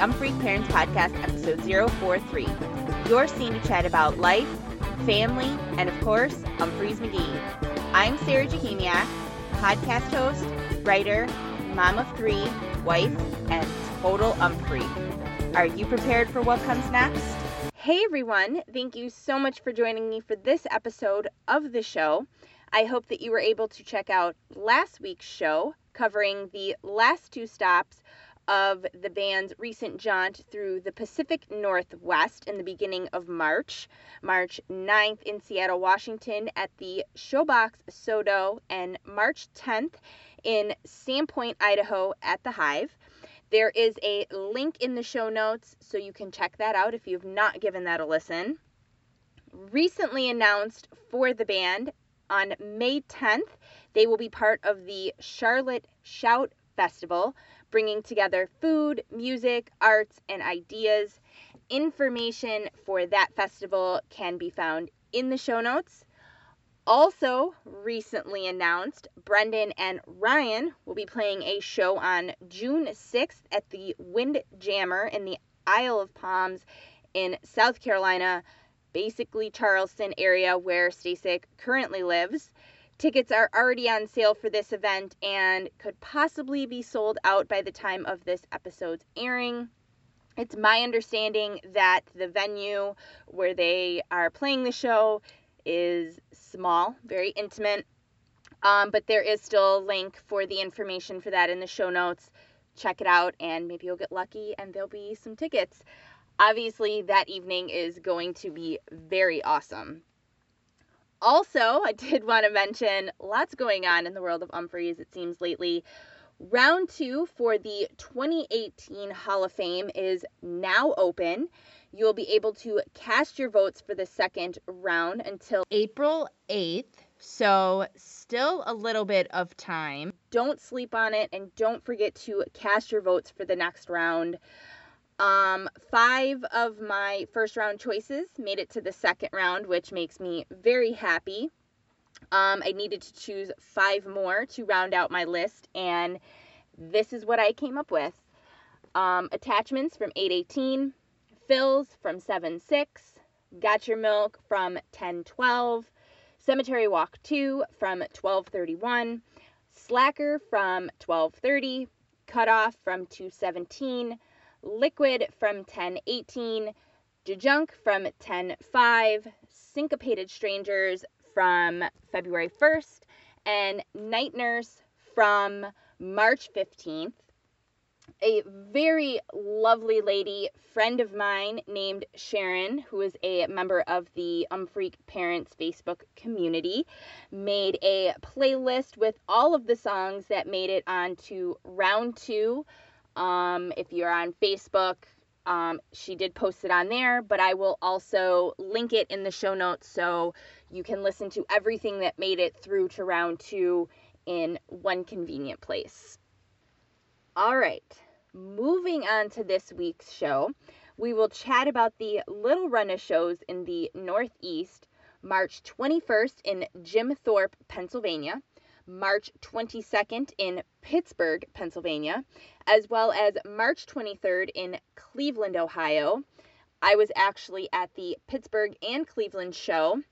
Umphreak Parents Podcast, episode 043. Your scene to chat about life, family, and of course, Umphrey's McGee. I'm Sarah Jahemiak, podcast host, writer, mom of three, wife, and total Umphreak. Are you prepared for what comes next? Hey everyone, thank you so much for joining me for this episode of the show. I hope that you were able to check out last week's show covering the last two stops of the band's recent jaunt through the Pacific Northwest in the beginning of March. March 9th in Seattle, Washington at the Showbox SoDo, and March 10th in Sandpoint, Idaho at the Hive. There is a link in the show notes so you can check that out if you've not given that a listen. Recently announced for the band on May 10th, they will be part of the Charlotte Shout Festival, bringing together food, music, arts, and ideas. Information for that festival can be found in the show notes. Also, recently announced, Brendan and Ryan will be playing a show on June 6th at the Windjammer in the Isle of Palms in South Carolina, basically Charleston area where Stasik currently lives. Tickets are already on sale for this event and could possibly be sold out by the time of this episode's airing. It's my understanding that the venue where they are playing the show is small, very intimate, um, but there is still a link for the information for that in the show notes. Check it out, and maybe you'll get lucky and there'll be some tickets. Obviously, that evening is going to be very awesome. Also, I did want to mention lots going on in the world of Umphrey's, it seems lately. Round two for the 2018 Hall of Fame is now open. You'll be able to cast your votes for the second round until April 8th. So, still a little bit of time. Don't sleep on it and don't forget to cast your votes for the next round. Um, five of my first round choices made it to the second round, which makes me very happy. Um, I needed to choose five more to round out my list, and this is what I came up with. Um, attachments from 818, fills from 7-6, Got Your Milk from 10-12, Cemetery Walk 2 from 1231, Slacker from 1230, Cutoff from 217, Liquid from 1018, JaJunk from 105, Syncopated Strangers from February 1st, and Night Nurse from March 15th. A very lovely lady, friend of mine named Sharon, who is a member of the Umphreak Parents Facebook community, made a playlist with all of the songs that made it onto round two um, if you're on Facebook, um, she did post it on there, but I will also link it in the show notes so you can listen to everything that made it through to round two in one convenient place. All right, moving on to this week's show, we will chat about the Little Run of shows in the Northeast, March 21st in Jim Thorpe, Pennsylvania. March 22nd in Pittsburgh, Pennsylvania, as well as March 23rd in Cleveland, Ohio. I was actually at the Pittsburgh and Cleveland show.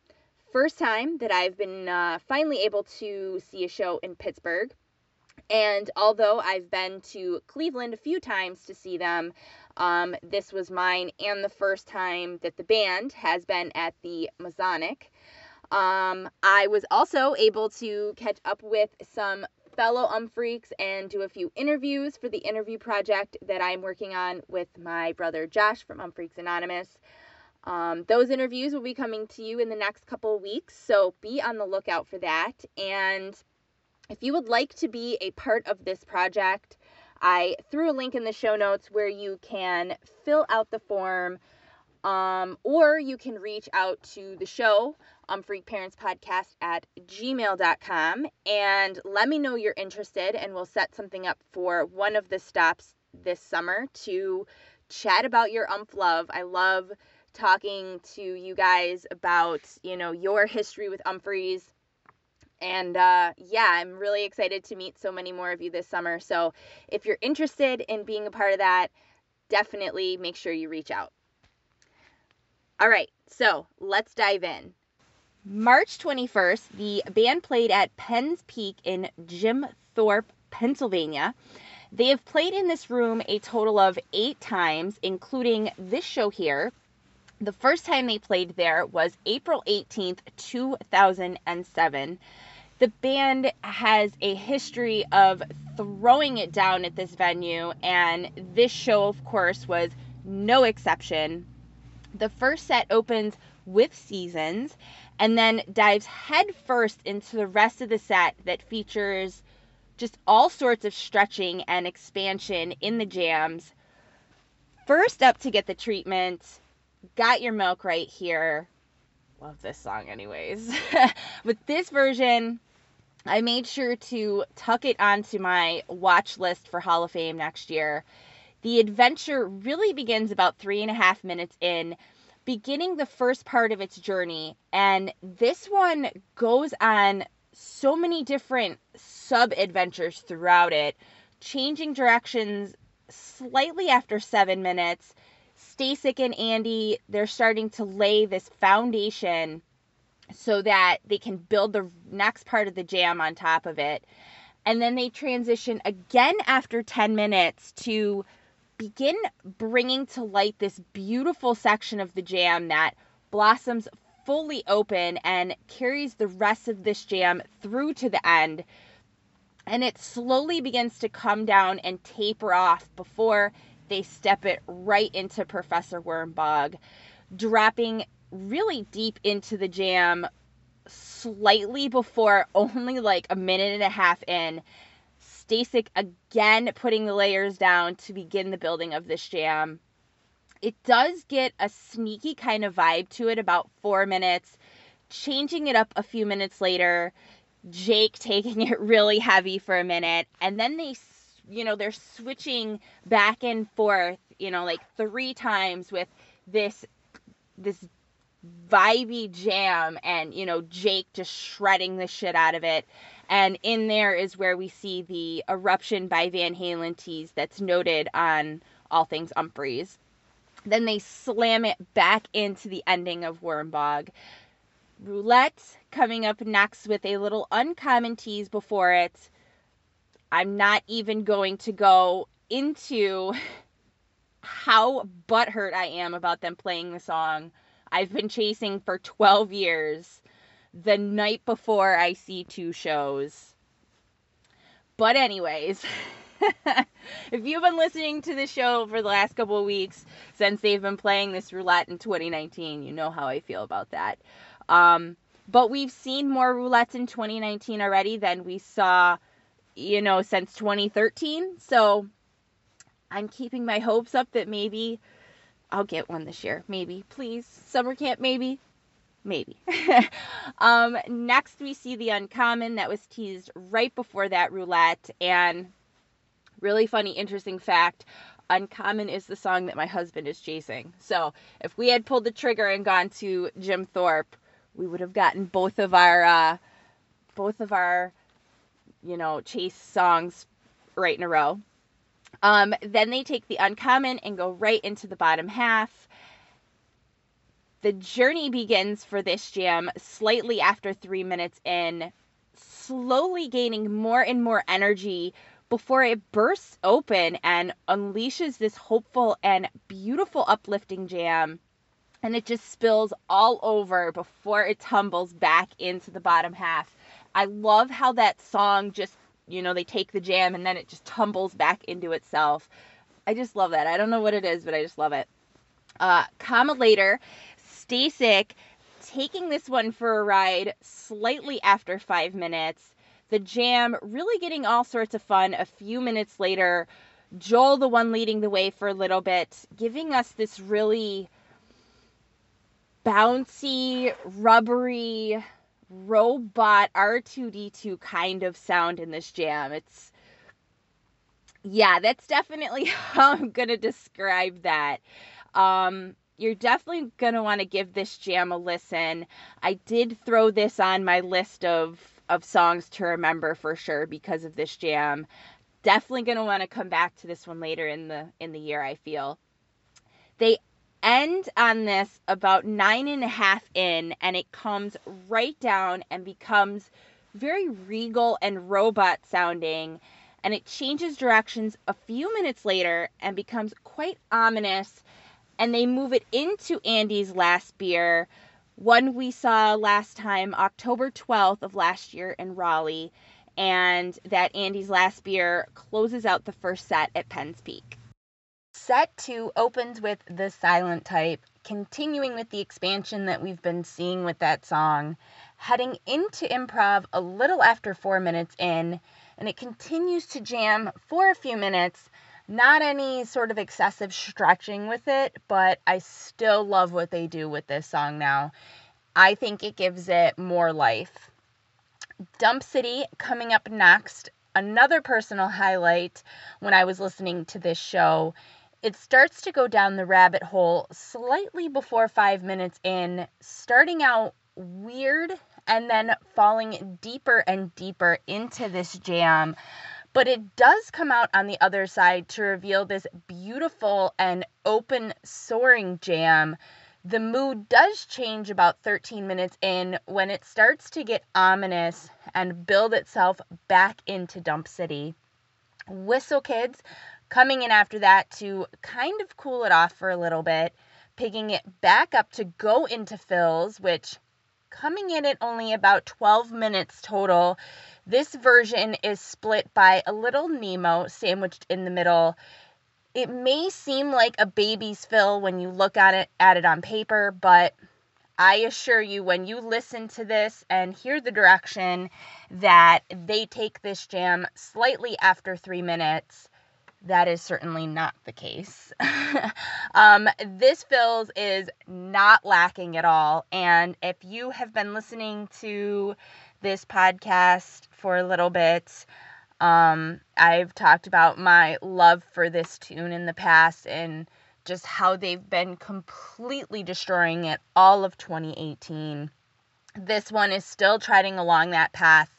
First time that I've been uh, finally able to see a show in Pittsburgh. And although I've been to Cleveland a few times to see them, um, this was mine and the first time that the band has been at the Masonic. Um, I was also able to catch up with some fellow Umphreaks and do a few interviews for the interview project that I'm working on with my brother Josh from Umphreaks Anonymous. Um, those interviews will be coming to you in the next couple weeks, so be on the lookout for that. And if you would like to be a part of this project, I threw a link in the show notes where you can fill out the form um, or you can reach out to the show um, Freak Parents Podcast at gmail.com and let me know you're interested, and we'll set something up for one of the stops this summer to chat about your umph love. I love talking to you guys about, you know, your history with Umphrey's. And uh, yeah, I'm really excited to meet so many more of you this summer. So if you're interested in being a part of that, definitely make sure you reach out. All right, so let's dive in. March 21st, the band played at Penn's Peak in Jim Thorpe, Pennsylvania. They have played in this room a total of eight times, including this show here. The first time they played there was April 18th, 2007. The band has a history of throwing it down at this venue, and this show, of course, was no exception. The first set opens with Seasons and then dives headfirst into the rest of the set that features just all sorts of stretching and expansion in the jams. First up to get the treatment, Got Your Milk right here. Love this song, anyways. With this version, I made sure to tuck it onto my watch list for Hall of Fame next year. The adventure really begins about three and a half minutes in, beginning the first part of its journey. And this one goes on so many different sub adventures throughout it, changing directions slightly after seven minutes. Stasik and Andy, they're starting to lay this foundation so that they can build the next part of the jam on top of it. And then they transition again after 10 minutes to begin bringing to light this beautiful section of the jam that blossoms fully open and carries the rest of this jam through to the end. And it slowly begins to come down and taper off before they step it right into Professor Wormbog, dropping really deep into the jam slightly before only like a minute and a half in. Stasik again putting the layers down to begin the building of this jam. It does get a sneaky kind of vibe to it about four minutes, changing it up a few minutes later. Jake taking it really heavy for a minute, and then they, you know, they're switching back and forth, you know, like three times with this this vibey jam and you know Jake just shredding the shit out of it. And in there is where we see the eruption by Van Halen tease that's noted on All Things Umphrey's. Then they slam it back into the ending of Wormbog. Roulette coming up next with a little uncommon tease before it. I'm not even going to go into how butthurt I am about them playing the song I've been chasing for 12 years the night before I see two shows. But, anyways, if you've been listening to the show for the last couple of weeks since they've been playing this roulette in 2019, you know how I feel about that. Um, but we've seen more roulettes in 2019 already than we saw, you know, since 2013. So I'm keeping my hopes up that maybe I'll get one this year. Maybe. Please. Summer camp, maybe. Maybe. um, next, we see the uncommon that was teased right before that roulette. And really funny, interesting fact Uncommon is the song that my husband is chasing. So if we had pulled the trigger and gone to Jim Thorpe, we would have gotten both of our, uh, both of our, you know, chase songs right in a row. Um, then they take the uncommon and go right into the bottom half. The journey begins for this jam slightly after three minutes in, slowly gaining more and more energy before it bursts open and unleashes this hopeful and beautiful uplifting jam. And it just spills all over before it tumbles back into the bottom half. I love how that song just you know, they take the jam and then it just tumbles back into itself. I just love that. I don't know what it is, but I just love it. Uh, comma later, Stasik taking this one for a ride slightly after five minutes. The jam really getting all sorts of fun a few minutes later. Joel, the one leading the way for a little bit, giving us this really bouncy, rubbery, robot R2D2 kind of sound in this jam. It's yeah, that's definitely how I'm going to describe that. Um, you're definitely going to want to give this jam a listen. I did throw this on my list of of songs to remember for sure because of this jam. Definitely going to want to come back to this one later in the in the year. I feel they end on this about nine and a half in, and it comes right down and becomes very regal and robot sounding. And it changes directions a few minutes later and becomes quite ominous. And they move it into Andy's last beer, one we saw last time, October 12th of last year in Raleigh. And that Andy's last beer closes out the first set at Penn's Peak. Set two opens with the silent type, continuing with the expansion that we've been seeing with that song, heading into improv a little after four minutes in, and it continues to jam for a few minutes. Not any sort of excessive stretching with it, but I still love what they do with this song now. I think it gives it more life. Dump City coming up next. Another personal highlight when I was listening to this show it starts to go down the rabbit hole slightly before five minutes in, starting out weird and then falling deeper and deeper into this jam. But it does come out on the other side to reveal this beautiful and open soaring jam. The mood does change about 13 minutes in when it starts to get ominous and build itself back into Dump City. Whistle Kids coming in after that to kind of cool it off for a little bit, picking it back up to go into fills, which coming in at only about 12 minutes total. This version is split by a little Nemo sandwiched in the middle. It may seem like a baby's fill when you look at it at it on paper, but I assure you when you listen to this and hear the direction that they take this jam slightly after 3 minutes, that is certainly not the case. um, this fills is not lacking at all. And if you have been listening to this podcast for a little bit, um, I've talked about my love for this tune in the past and just how they've been completely destroying it all of 2018. This one is still treading along that path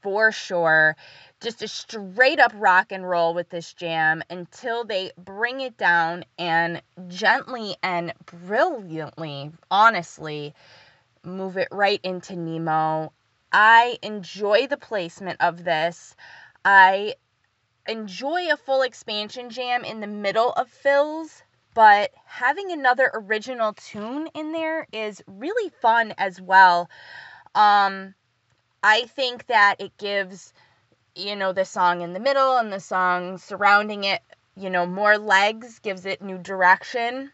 for sure just a straight up rock and roll with this jam until they bring it down and gently and brilliantly, honestly, move it right into Nemo. I enjoy the placement of this. I enjoy a full expansion jam in the middle of fills, but having another original tune in there is really fun as well. Um, I think that it gives you know, the song in the middle and the song surrounding it, you know, more legs, gives it new direction.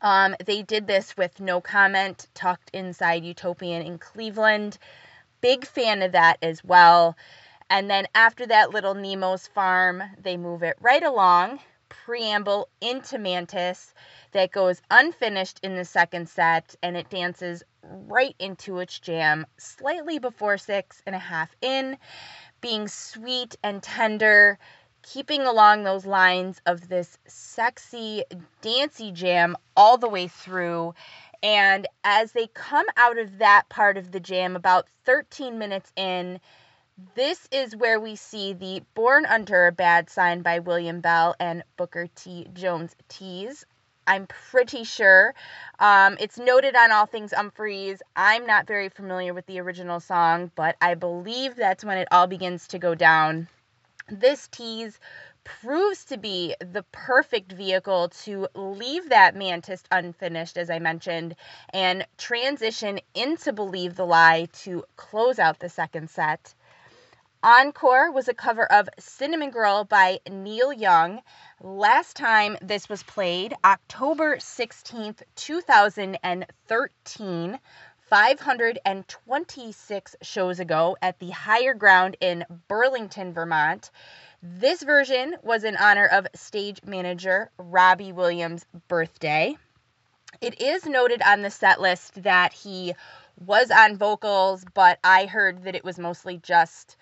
Um, they did this with No Comment, tucked inside Utopian in Cleveland. Big fan of that as well. And then after that little Nemo's farm, they move it right along, preamble into Mantis that goes unfinished in the second set, and it dances right into its jam slightly before six and a half in being sweet and tender, keeping along those lines of this sexy, dancey jam all the way through. And as they come out of that part of the jam, about 13 minutes in, this is where we see the Born Under a Bad Sign by William Bell and Booker T. Jones tease. I'm pretty sure. Um, it's noted on All Things Umphrey's. I'm not very familiar with the original song, but I believe that's when it all begins to go down. This tease proves to be the perfect vehicle to leave that mantis unfinished, as I mentioned, and transition into Believe the Lie to close out the second set. Encore was a cover of Cinnamon Girl by Neil Young. Last time this was played, October 16th, 2013, 526 shows ago at the Higher Ground in Burlington, Vermont. This version was in honor of stage manager Robbie Williams' birthday. It is noted on the set list that he was on vocals, but I heard that it was mostly just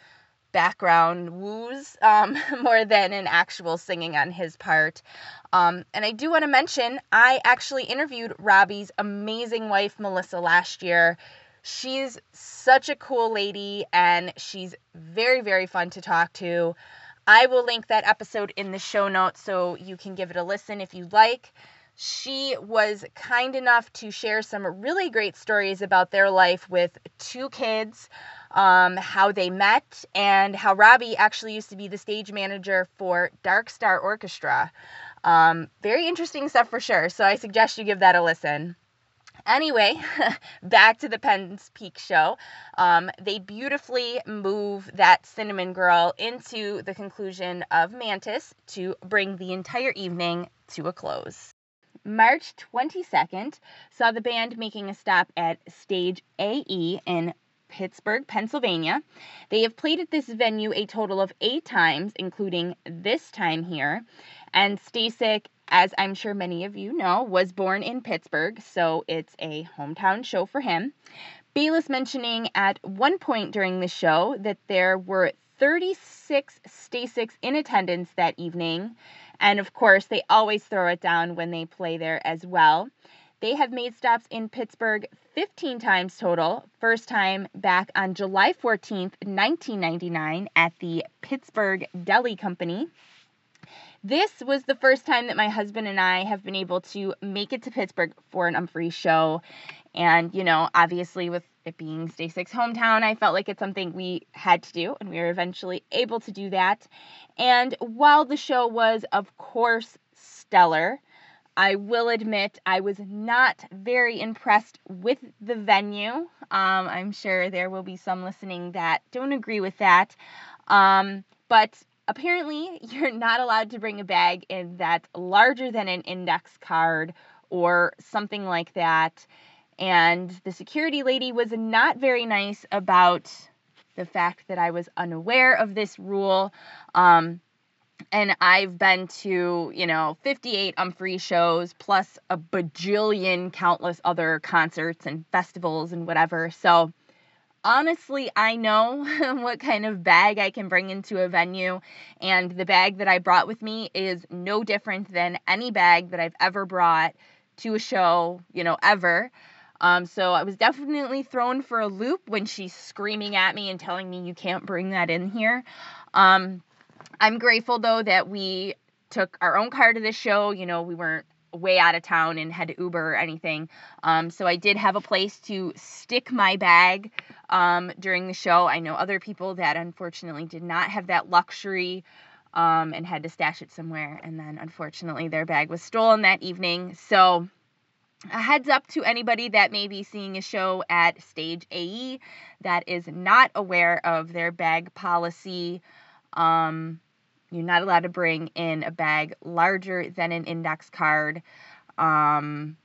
background woos um, more than an actual singing on his part. Um, and I do want to mention, I actually interviewed Robbie's amazing wife, Melissa, last year. She's such a cool lady and she's very, very fun to talk to. I will link that episode in the show notes so you can give it a listen if you'd like. She was kind enough to share some really great stories about their life with two kids, um, how they met, and how Robbie actually used to be the stage manager for Dark Star Orchestra. Um, very interesting stuff for sure, so I suggest you give that a listen. Anyway, back to the Penn's Peak show. Um, they beautifully move that cinnamon girl into the conclusion of Mantis to bring the entire evening to a close. March 22nd saw the band making a stop at Stage AE in Pittsburgh, Pennsylvania. They have played at this venue a total of eight times, including this time here. And Stasik as I'm sure many of you know, was born in Pittsburgh, so it's a hometown show for him. Bayliss mentioning at one point during the show that there were 36 Stasiks in attendance that evening, and of course, they always throw it down when they play there as well. They have made stops in Pittsburgh 15 times total. First time back on July 14th, 1999, at the Pittsburgh Deli Company. This was the first time that my husband and I have been able to make it to Pittsburgh for an Umphrey show. And, you know, obviously with it being Stasik's hometown, I felt like it's something we had to do, and we were eventually able to do that. And while the show was, of course, stellar, I will admit I was not very impressed with the venue. Um, I'm sure there will be some listening that don't agree with that. Um, but apparently you're not allowed to bring a bag in that's larger than an index card or something like that. And the security lady was not very nice about the fact that I was unaware of this rule. Um, and I've been to, you know, 58 Umphrey shows plus a bajillion countless other concerts and festivals and whatever. So honestly, I know what kind of bag I can bring into a venue, and the bag that I brought with me is no different than any bag that I've ever brought to a show, you know, ever. Um, so I was definitely thrown for a loop when she's screaming at me and telling me you can't bring that in here. Um, I'm grateful though that we took our own car to the show. You know, we weren't way out of town and had to Uber or anything. Um, so I did have a place to stick my bag um, during the show. I know other people that unfortunately did not have that luxury um, and had to stash it somewhere. And then unfortunately, their bag was stolen that evening. So a heads up to anybody that may be seeing a show at Stage AE that is not aware of their bag policy. Um, you're not allowed to bring in a bag larger than an index card. Um,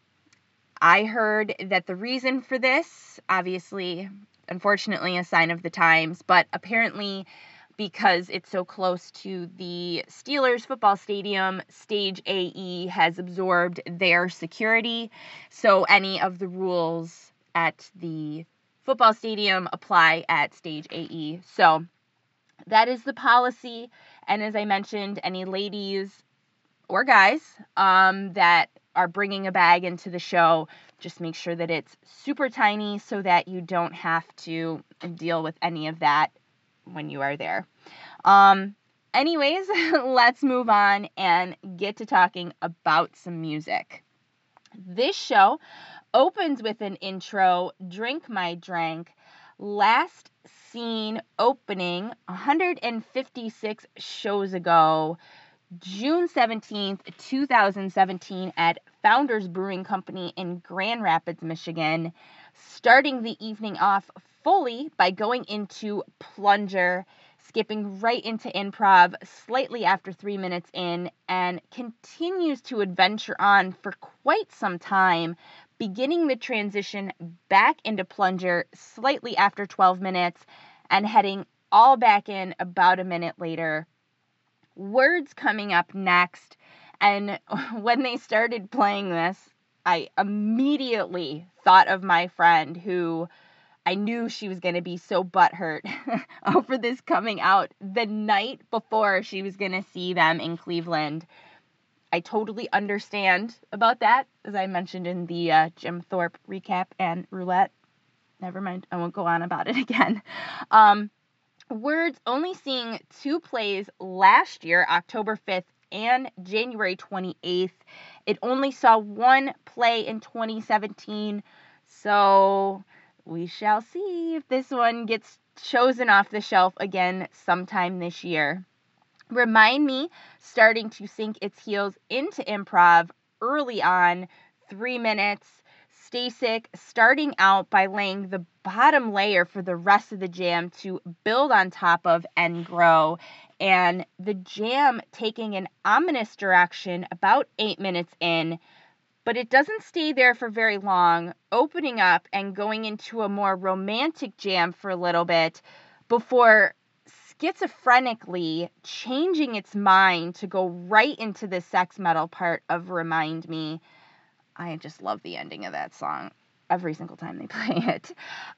I heard that the reason for this, obviously, unfortunately, a sign of the times, but apparently, because it's so close to the Steelers football stadium, Stage AE has absorbed their security. So any of the rules at the football stadium apply at Stage AE. So that is the policy. And as I mentioned, any ladies or guys um, that are bringing a bag into the show, just make sure that it's super tiny so that you don't have to deal with any of that when you are there. Um, anyways, let's move on and get to talking about some music. This show opens with an intro, Drink My Drank. Last seen opening 156 shows ago, June 17th, 2017, at Founders Brewing Company in Grand Rapids, Michigan, starting the evening off fully by going into Plunger, skipping right into improv slightly after three minutes in, and continues to adventure on for quite some time beginning the transition back into plunger slightly after 12 minutes and heading all back in about a minute later. Words coming up next. And when they started playing this, I immediately thought of my friend who I knew she was going to be so butthurt over this coming out the night before she was going to see them in Cleveland. I totally understand about that, as I mentioned in the uh, Jim Thorpe recap and roulette never mind. I won't go on about it again. Um, Words only seeing two plays last year, October 5th and January 28th. It only saw one play in 2017. So we shall see if this one gets chosen off the shelf again sometime this year. Remind Me starting to sink its heels into improv early on, three minutes. Stasik starting out by laying the bottom layer for the rest of the jam to build on top of and grow. And the jam taking an ominous direction about eight minutes in, but it doesn't stay there for very long, opening up and going into a more romantic jam for a little bit before schizophrenically changing its mind to go right into the sex metal part of Remind Me. I just love the ending of that song every single time they play it.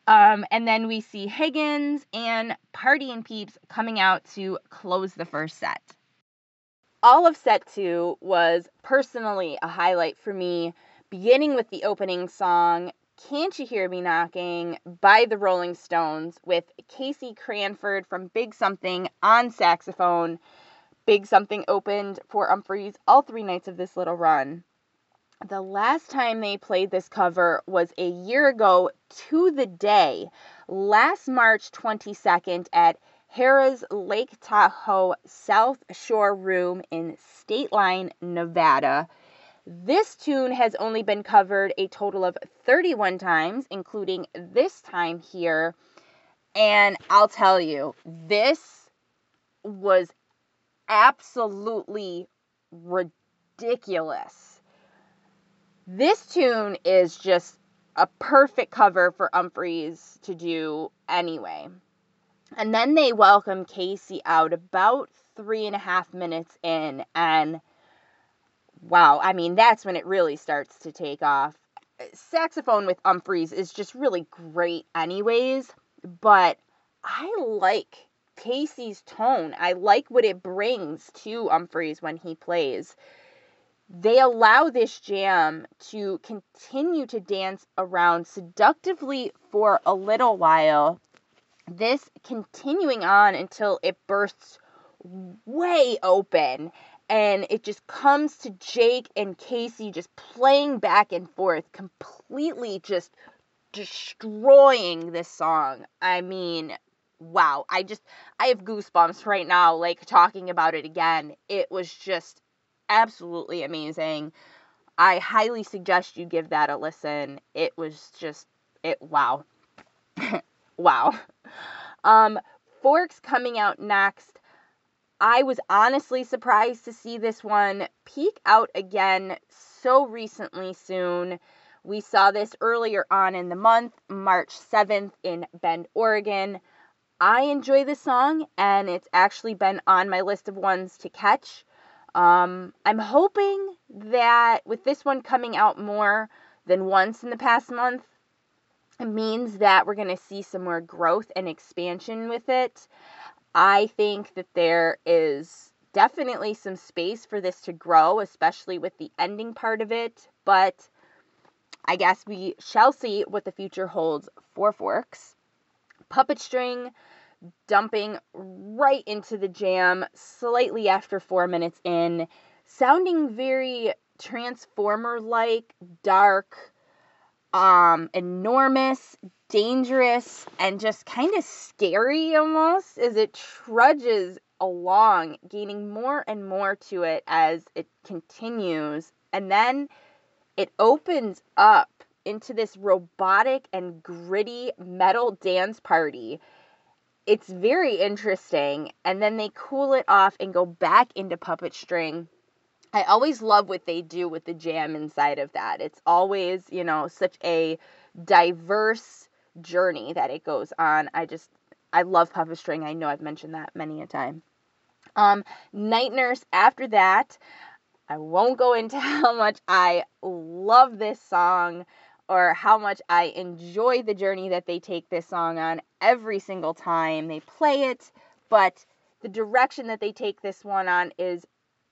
Um, and then we see Higgins and Partyin' Peeps coming out to close the first set. All of set two was personally a highlight for me, beginning with the opening song, Can't You Hear Me Knocking by the Rolling Stones, with Casey Cranford from Big Something on saxophone. Big Something opened for Umphrey's all three nights of this little run the last time they played this cover was a year ago to the day, last March 22nd at Harrah's Lake Tahoe South Shore Room in State Line, Nevada. This tune has only been covered a total of 31 times, including this time here. And I'll tell you, this was absolutely ridiculous this tune is just a perfect cover for Umphrey's to do anyway. And then they welcome Casey out about three and a half minutes in, and wow, I mean, that's when it really starts to take off. Uh, saxophone with Umphrey's is just really great, anyways, but I like Casey's tone. I like what it brings to Umphrey's when he plays they allow this jam to continue to dance around seductively for a little while. This continuing on until it bursts way open and it just comes to Jake and Casey just playing back and forth, completely just destroying this song. I mean, wow. I just, I have goosebumps right now, like talking about it again. It was just absolutely amazing. I highly suggest you give that a listen. It was just it wow. wow. Um Forks coming out next. I was honestly surprised to see this one peak out again so recently soon. We saw this earlier on in the month, March 7th in Bend, Oregon. I enjoy this song and it's actually been on my list of ones to catch. Um, I'm hoping that with this one coming out more than once in the past month, it means that we're going to see some more growth and expansion with it. I think that there is definitely some space for this to grow, especially with the ending part of it, but I guess we shall see what the future holds for Forks. Puppet String dumping right into the jam slightly after four minutes in, sounding very transformer like, dark, um, enormous, dangerous, and just kind of scary almost as it trudges along, gaining more and more to it as it continues. And then it opens up into this robotic and gritty metal dance party it's very interesting. And then they cool it off and go back into puppet string. I always love what they do with the jam inside of that. It's always, you know, such a diverse journey that it goes on. I just, I love puppet string. I know I've mentioned that many a time. Um, Night Nurse, after that, I won't go into how much I love this song or how much I enjoy the journey that they take this song on every single time they play it, but the direction that they take this one on is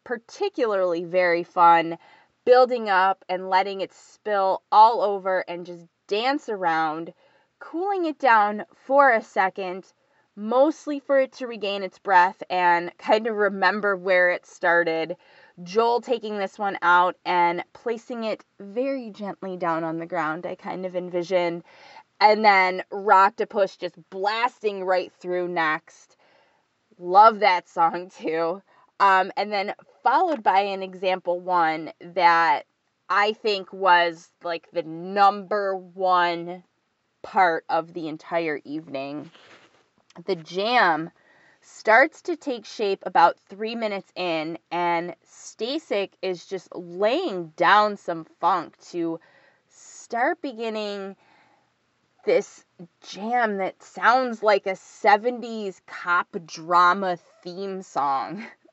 particularly very fun, building up and letting it spill all over and just dance around cooling it down for a second, mostly for it to regain its breath and kind of remember where it started. Joel taking this one out and placing it very gently down on the ground, I kind of envisioned. And then Rocktopus just blasting right through next. Love that song too. Um, and then followed by an example one that I think was like the number one part of the entire evening. The jam starts to take shape about three minutes in, and Stasik is just laying down some funk to start beginning this jam that sounds like a 70s cop drama theme song.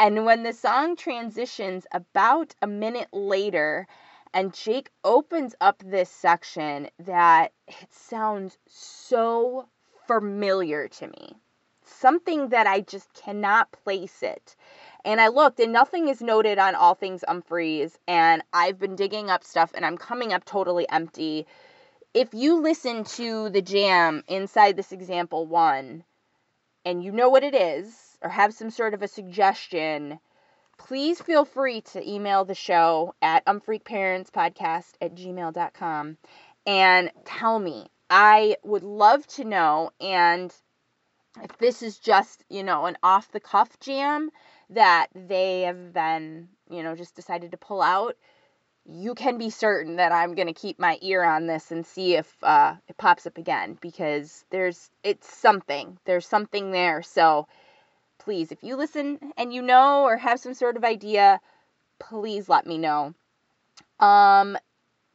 And when the song transitions about a minute later, and Jake opens up this section that it sounds so familiar to me. Something that I just cannot place it. And I looked and nothing is noted on All Things Umphrey's. And I've been digging up stuff and I'm coming up totally empty. If you listen to the jam inside this example one and you know what it is, or have some sort of a suggestion, please feel free to email the show at umfreakparentspodcast at gmail.com and tell me. I would love to know. And if this is just, you know, an off the cuff jam that they have then, you know, just decided to pull out, you can be certain that I'm going to keep my ear on this and see if uh, it pops up again because there's, it's something. There's something there. So, please, if you listen and you know or have some sort of idea, please let me know. Um,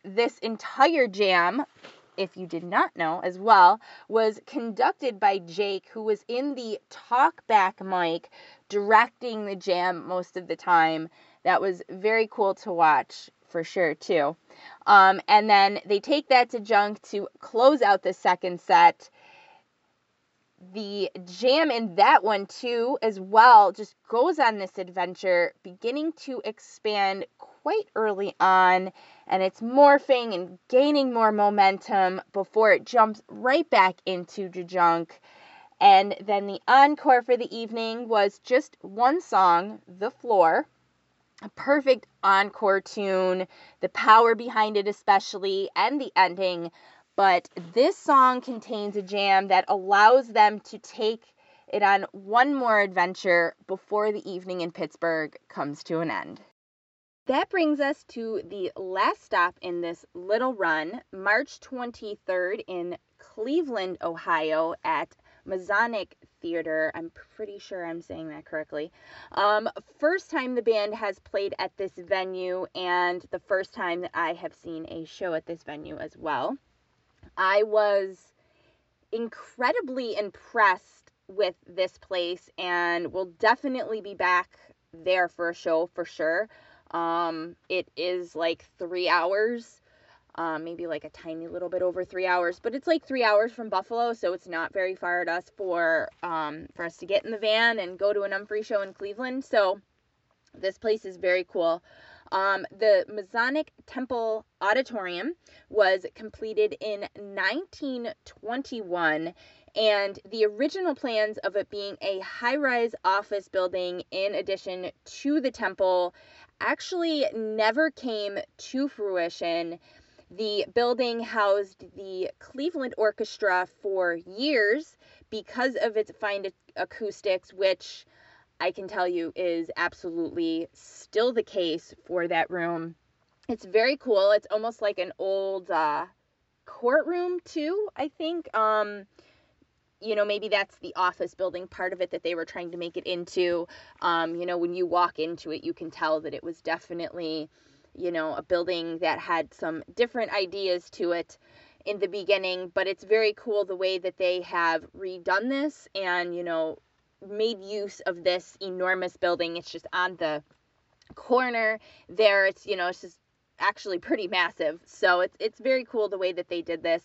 this entire jam, if you did not know as well, was conducted by Jake, who was in the talkback mic directing the jam most of the time. That was very cool to watch for sure, too. Um, and then they take that to Junk to close out the second set the jam in that one too as well just goes on this adventure beginning to expand quite early on and it's morphing and gaining more momentum before it jumps right back into the junk and then the encore for the evening was just one song the floor a perfect encore tune the power behind it especially and the ending but this song contains a jam that allows them to take it on one more adventure before the evening in Pittsburgh comes to an end. That brings us to the last stop in this little run, March 23rd in Cleveland, Ohio, at Masonic Theater. I'm pretty sure I'm saying that correctly. Um, first time the band has played at this venue, and the first time that I have seen a show at this venue as well. I was incredibly impressed with this place and will definitely be back there for a show for sure. Um, it is like three hours, um, maybe like a tiny little bit over three hours, but it's like three hours from Buffalo, so it's not very far at us for um, for us to get in the van and go to an Umphrey show in Cleveland. So this place is very cool. Um, the Masonic Temple Auditorium was completed in 1921 and the original plans of it being a high rise office building in addition to the temple actually never came to fruition. The building housed the Cleveland Orchestra for years because of its fine acoustics, which I can tell you is absolutely still the case for that room. It's very cool. It's almost like an old uh, courtroom too, I think. Um, you know, maybe that's the office building part of it that they were trying to make it into. Um, you know, when you walk into it, you can tell that it was definitely, you know, a building that had some different ideas to it in the beginning, but it's very cool the way that they have redone this and, you know, made use of this enormous building. It's just on the corner there. It's, you know, it's just actually pretty massive. So it's it's very cool the way that they did this.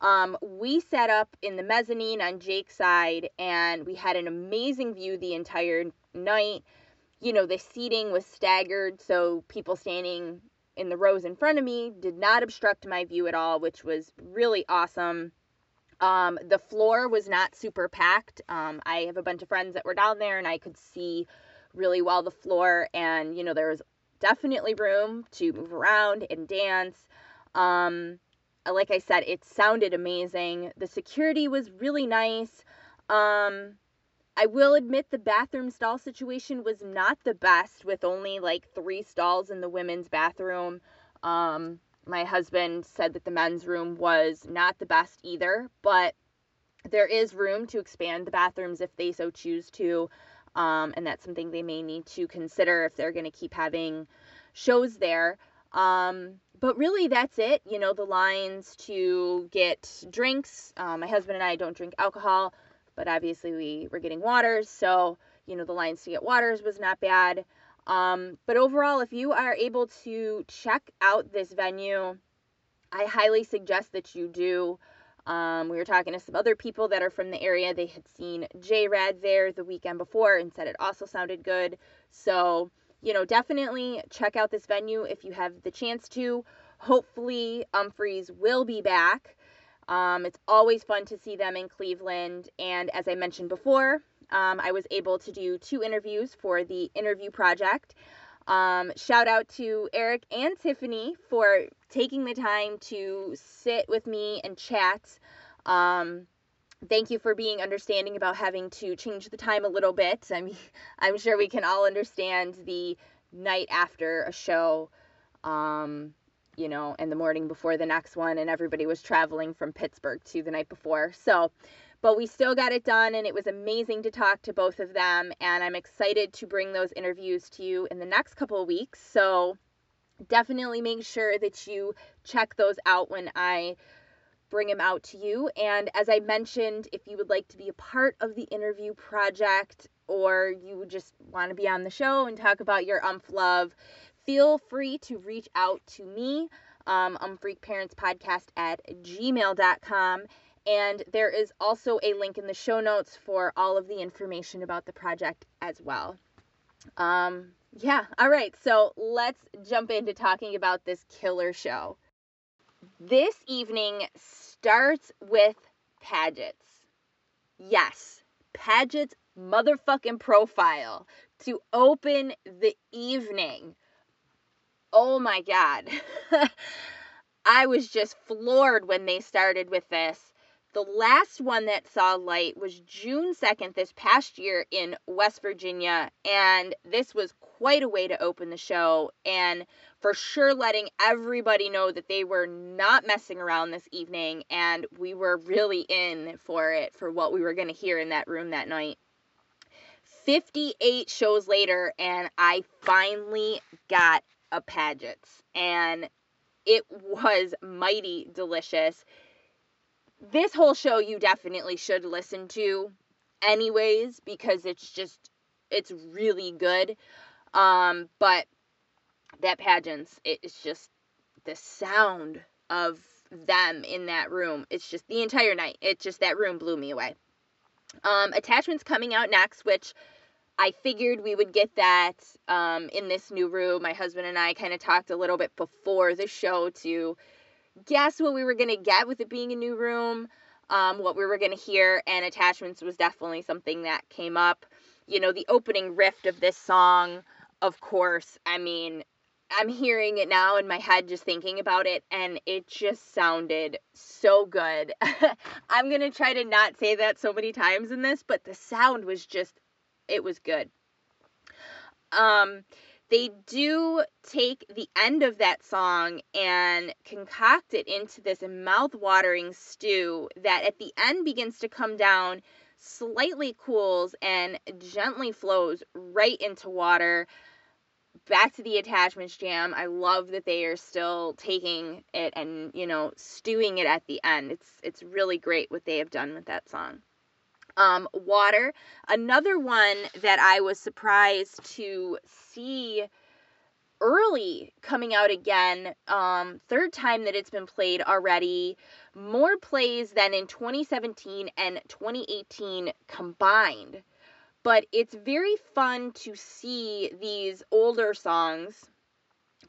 Um, we set up in the mezzanine on Jake's side, and we had an amazing view the entire night. You know, the seating was staggered, so people standing in the rows in front of me did not obstruct my view at all, which was really awesome. Um, the floor was not super packed. Um, I have a bunch of friends that were down there and I could see really well the floor, and you know, there was definitely room to move around and dance. Um, like I said, it sounded amazing. The security was really nice. Um, I will admit the bathroom stall situation was not the best with only like three stalls in the women's bathroom. Um, my husband said that the men's room was not the best either, but there is room to expand the bathrooms if they so choose to. Um, and that's something they may need to consider if they're going to keep having shows there. Um, but really, that's it. You know, the lines to get drinks. Um, my husband and I don't drink alcohol, but obviously we were getting waters. So, you know, the lines to get waters was not bad. Um, but overall, if you are able to check out this venue, I highly suggest that you do. Um, we were talking to some other people that are from the area. They had seen J Rad there the weekend before and said it also sounded good. So, you know, definitely check out this venue if you have the chance to. Hopefully, Umphrey's will be back. Um, it's always fun to see them in Cleveland. And as I mentioned before, um, I was able to do two interviews for the interview project. Um, shout out to Eric and Tiffany for taking the time to sit with me and chat. Um, thank you for being understanding about having to change the time a little bit. I mean, I'm sure we can all understand the night after a show, um, you know, and the morning before the next one, and everybody was traveling from Pittsburgh to the night before. So, but we still got it done, and it was amazing to talk to both of them. And I'm excited to bring those interviews to you in the next couple of weeks. So definitely make sure that you check those out when I bring them out to you. And as I mentioned, if you would like to be a part of the interview project or you just want to be on the show and talk about your umph love, feel free to reach out to me, um, umphreakparentspodcast at gmail.com. And there is also a link in the show notes for all of the information about the project as well. Um, yeah, all right, so let's jump into talking about this killer show. This evening starts with Padgett's. Yes, Padgett's motherfucking profile to open the evening. Oh my god. I was just floored when they started with this. The last one that saw light was June 2nd this past year in West Virginia, and this was quite a way to open the show and for sure letting everybody know that they were not messing around this evening and we were really in for it for what we were going to hear in that room that night. 58 shows later, and I finally got a Padgett's, and it was mighty delicious this whole show you definitely should listen to anyways because it's just it's really good. Um but that Padgett's it's just the sound of them in that room. It's just the entire night. It's just that room blew me away. Um attachments coming out next which I figured we would get that um, in this new room. My husband and I kind of talked a little bit before the show to guess what we were going to get with it being a new room, um, what we were going to hear, and attachments was definitely something that came up. You know, the opening riff of this song, of course, I mean, I'm hearing it now in my head just thinking about it, and it just sounded so good. I'm going to try to not say that so many times in this, but the sound was just, it was good. Um, they do take the end of that song and concoct it into this mouth-watering stew that at the end begins to come down, slightly cools, and gently flows right into water. Back to the attachments jam. I love that they are still taking it and, you know, stewing it at the end. It's it's really great what they have done with that song. Um, water. Another one that I was surprised to see early coming out again. Um, third time that it's been played already. More plays than in 2017 and 2018 combined. But it's very fun to see these older songs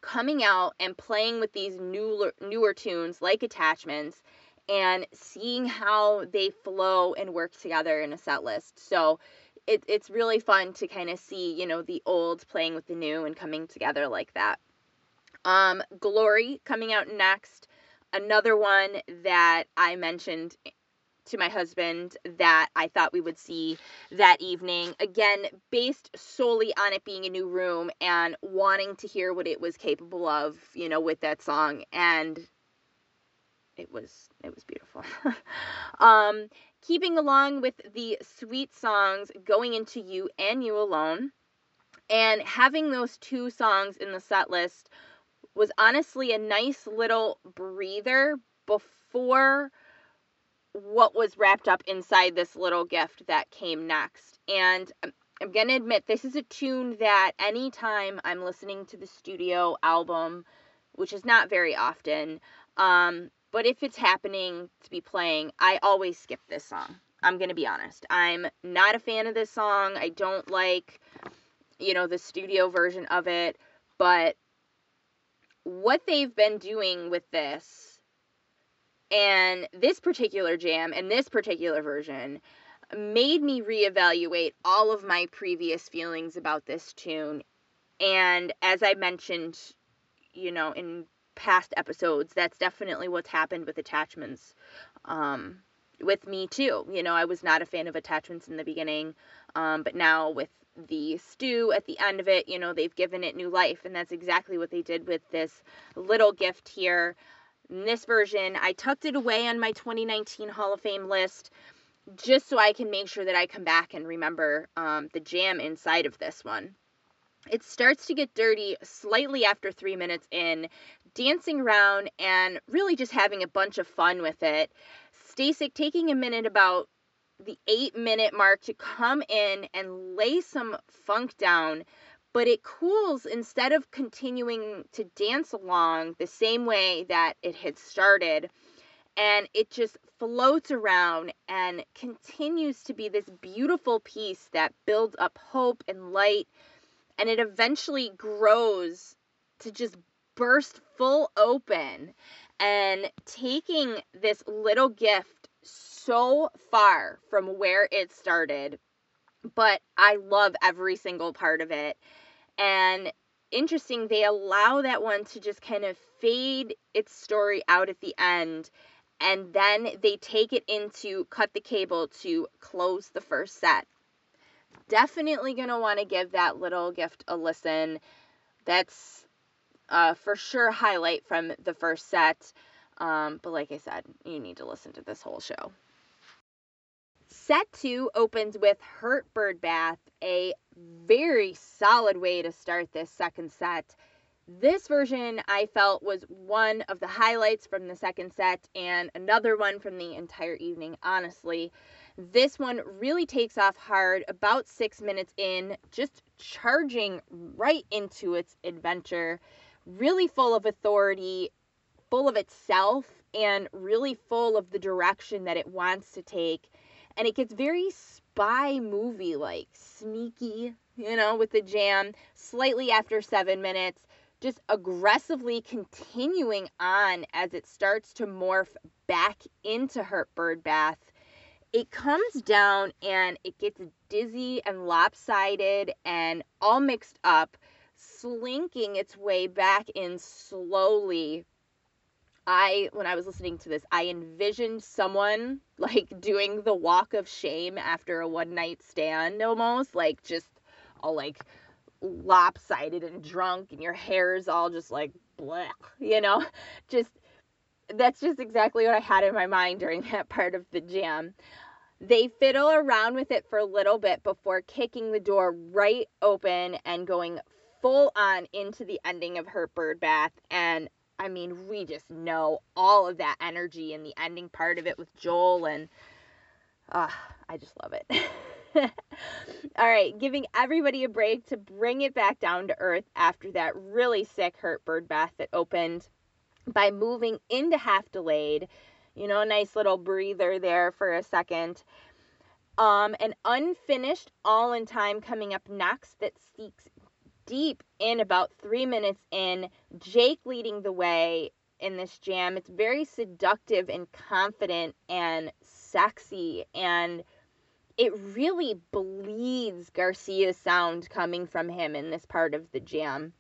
coming out and playing with these newer newer tunes like attachments and seeing how they flow and work together in a set list. So it, it's really fun to kind of see, you know, the old playing with the new and coming together like that. Um, Glory coming out next. Another one that I mentioned to my husband that I thought we would see that evening. Again, based solely on it being a new room and wanting to hear what it was capable of, you know, with that song. And it was it was beautiful. um, keeping along with the sweet songs going into you and you alone and having those two songs in the set list was honestly a nice little breather before what was wrapped up inside this little gift that came next. And I'm going to admit, this is a tune that anytime I'm listening to the studio album, which is not very often, um, but if it's happening to be playing, I always skip this song. I'm going to be honest. I'm not a fan of this song. I don't like, you know, the studio version of it. But what they've been doing with this and this particular jam and this particular version made me reevaluate all of my previous feelings about this tune. And as I mentioned, you know, in past episodes, that's definitely what's happened with attachments. Um, with me too. You know, I was not a fan of attachments in the beginning, um, but now with the stew at the end of it, you know, they've given it new life, and that's exactly what they did with this little gift here. In this version, I tucked it away on my 2019 Hall of Fame list just so I can make sure that I come back and remember um, the jam inside of this one. It starts to get dirty slightly after three minutes in, dancing around and really just having a bunch of fun with it. Stasik taking a minute about the eight minute mark to come in and lay some funk down, but it cools instead of continuing to dance along the same way that it had started. And it just floats around and continues to be this beautiful piece that builds up hope and light and it eventually grows to just burst full open and taking this little gift so far from where it started but I love every single part of it and interesting they allow that one to just kind of fade its story out at the end and then they take it into cut the cable to close the first set definitely going to want to give that little gift a listen. That's uh, for sure highlight from the first set. Um, but like I said, you need to listen to this whole show. Set two opens with Hurt Bird Bath, a very solid way to start this second set. This version I felt was one of the highlights from the second set and another one from the entire evening, honestly. This one really takes off hard about six minutes in, just charging right into its adventure, really full of authority, full of itself, and really full of the direction that it wants to take. And it gets very spy movie like, sneaky, you know, with the jam, slightly after seven minutes, just aggressively continuing on as it starts to morph back into Hurt Bird Bath it comes down and it gets dizzy and lopsided and all mixed up, slinking its way back in slowly. I, when I was listening to this, I envisioned someone like doing the walk of shame after a one night stand almost, like just all like lopsided and drunk, and your hair's all just like black, you know? Just that's just exactly what I had in my mind during that part of the jam. They fiddle around with it for a little bit before kicking the door right open and going full on into the ending of her Bird Bath. And I mean, we just know all of that energy in the ending part of it with Joel, and uh, I just love it. all right, giving everybody a break to bring it back down to earth after that really sick Hurt Bird Bath that opened by moving into half delayed. You know, a nice little breather there for a second. Um, an unfinished all in time coming up next that seeks deep in about three minutes in. Jake leading the way, in this jam. It's very seductive and confident and sexy and it really bleeds Garcia's sound coming from him in this part of the jam.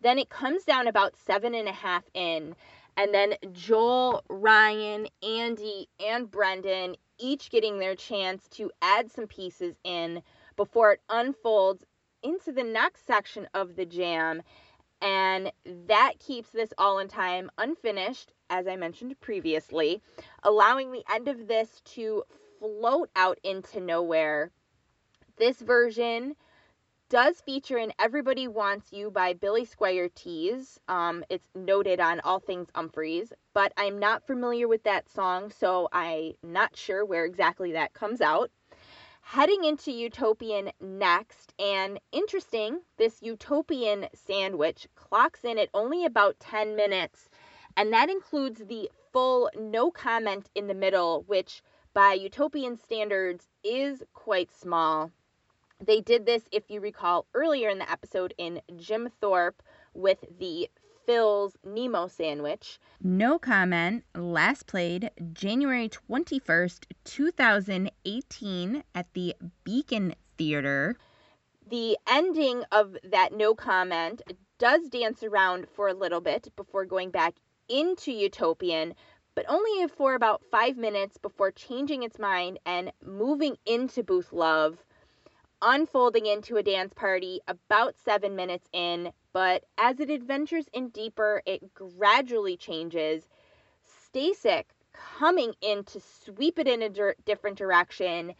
Then it comes down about seven and a half in, and then Joel, Ryan, Andy, and Brendan each getting their chance to add some pieces in before it unfolds into the next section of the jam. And that keeps this all in time unfinished, as I mentioned previously, allowing the end of this to float out into nowhere. This version does feature in Everybody Wants You by Billy Squier tease. Um, it's noted on All Things Umphrey's, but I'm not familiar with that song, so I'm not sure where exactly that comes out. Heading into Utopian next, and interesting, this Utopian sandwich clocks in at only about 10 minutes, and that includes the full no comment in the middle, which by Utopian standards is quite small. They did this, if you recall, earlier in the episode in Jim Thorpe with the Phil's Nemo sandwich. No comment. Last played January 21st, 2018 at the Beacon Theater. The ending of that no comment does dance around for a little bit before going back into Utopian, but only for about five minutes before changing its mind and moving into Booth Love unfolding into a dance party about seven minutes in, but as it adventures in deeper, it gradually changes. Stasik coming in to sweep it in a di- different direction,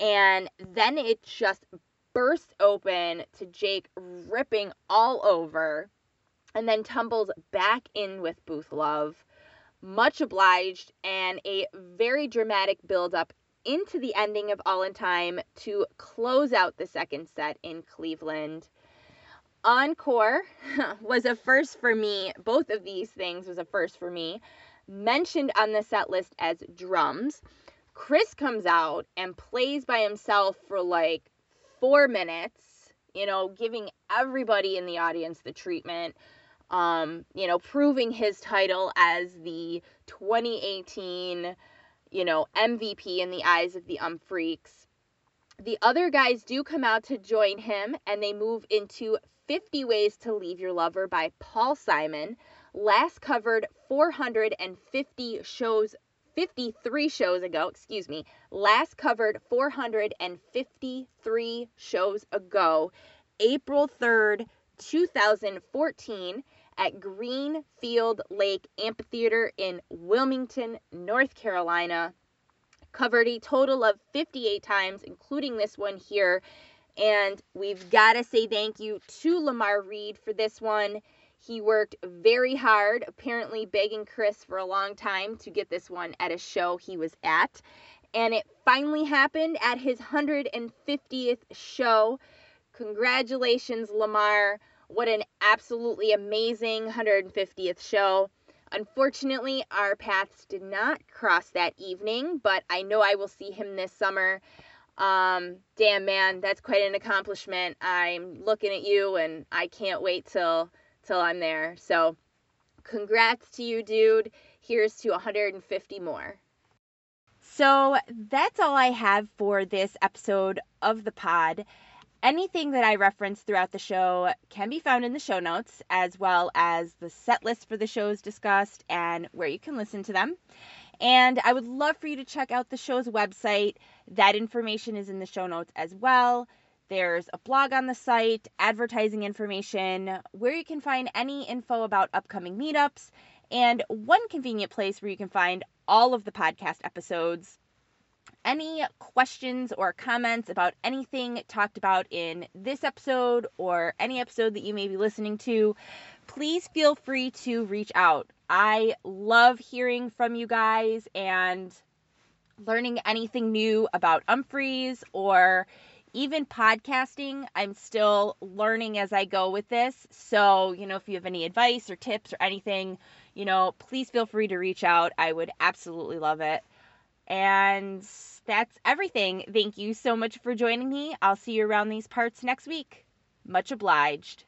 and then it just bursts open to Jake ripping all over, and then tumbles back in with Booth Love. Much obliged, and a very dramatic build up into the ending of All in Time to close out the second set in Cleveland. Encore was a first for me. Both of these things was a first for me. Mentioned on the set list as drums. Chris comes out and plays by himself for like four minutes, you know, giving everybody in the audience the treatment. Um, you know, proving his title as the 2018 you know, MVP in the eyes of the um freaks. The other guys do come out to join him and they move into 50 Ways to Leave Your Lover by Paul Simon. Last covered 450 shows 53 shows ago, excuse me. Last covered 453 shows ago, April 3rd, 2014 at Greenfield Lake Amphitheater in Wilmington, North Carolina. Covered a total of 58 times, including this one here. And we've got to say thank you to Lamar Reed for this one. He worked very hard, apparently begging Chris for a long time to get this one at a show he was at. And it finally happened at his 150th show. Congratulations, Lamar. What an absolutely amazing 150th show. Unfortunately, our paths did not cross that evening, but I know I will see him this summer. Um, damn man, that's quite an accomplishment. I'm looking at you and I can't wait till till I'm there. So, congrats to you, dude. Here's to 150 more. So, that's all I have for this episode of the pod. Anything that I reference throughout the show can be found in the show notes, as well as the set list for the shows discussed and where you can listen to them. And I would love for you to check out the show's website. That information is in the show notes as well. There's a blog on the site, advertising information, where you can find any info about upcoming meetups, and one convenient place where you can find all of the podcast episodes any questions or comments about anything talked about in this episode or any episode that you may be listening to, please feel free to reach out. I love hearing from you guys and learning anything new about Umphrey's or even podcasting. I'm still learning as I go with this. So, you know, if you have any advice or tips or anything, you know, please feel free to reach out. I would absolutely love it. And that's everything. Thank you so much for joining me. I'll see you around these parts next week. Much obliged.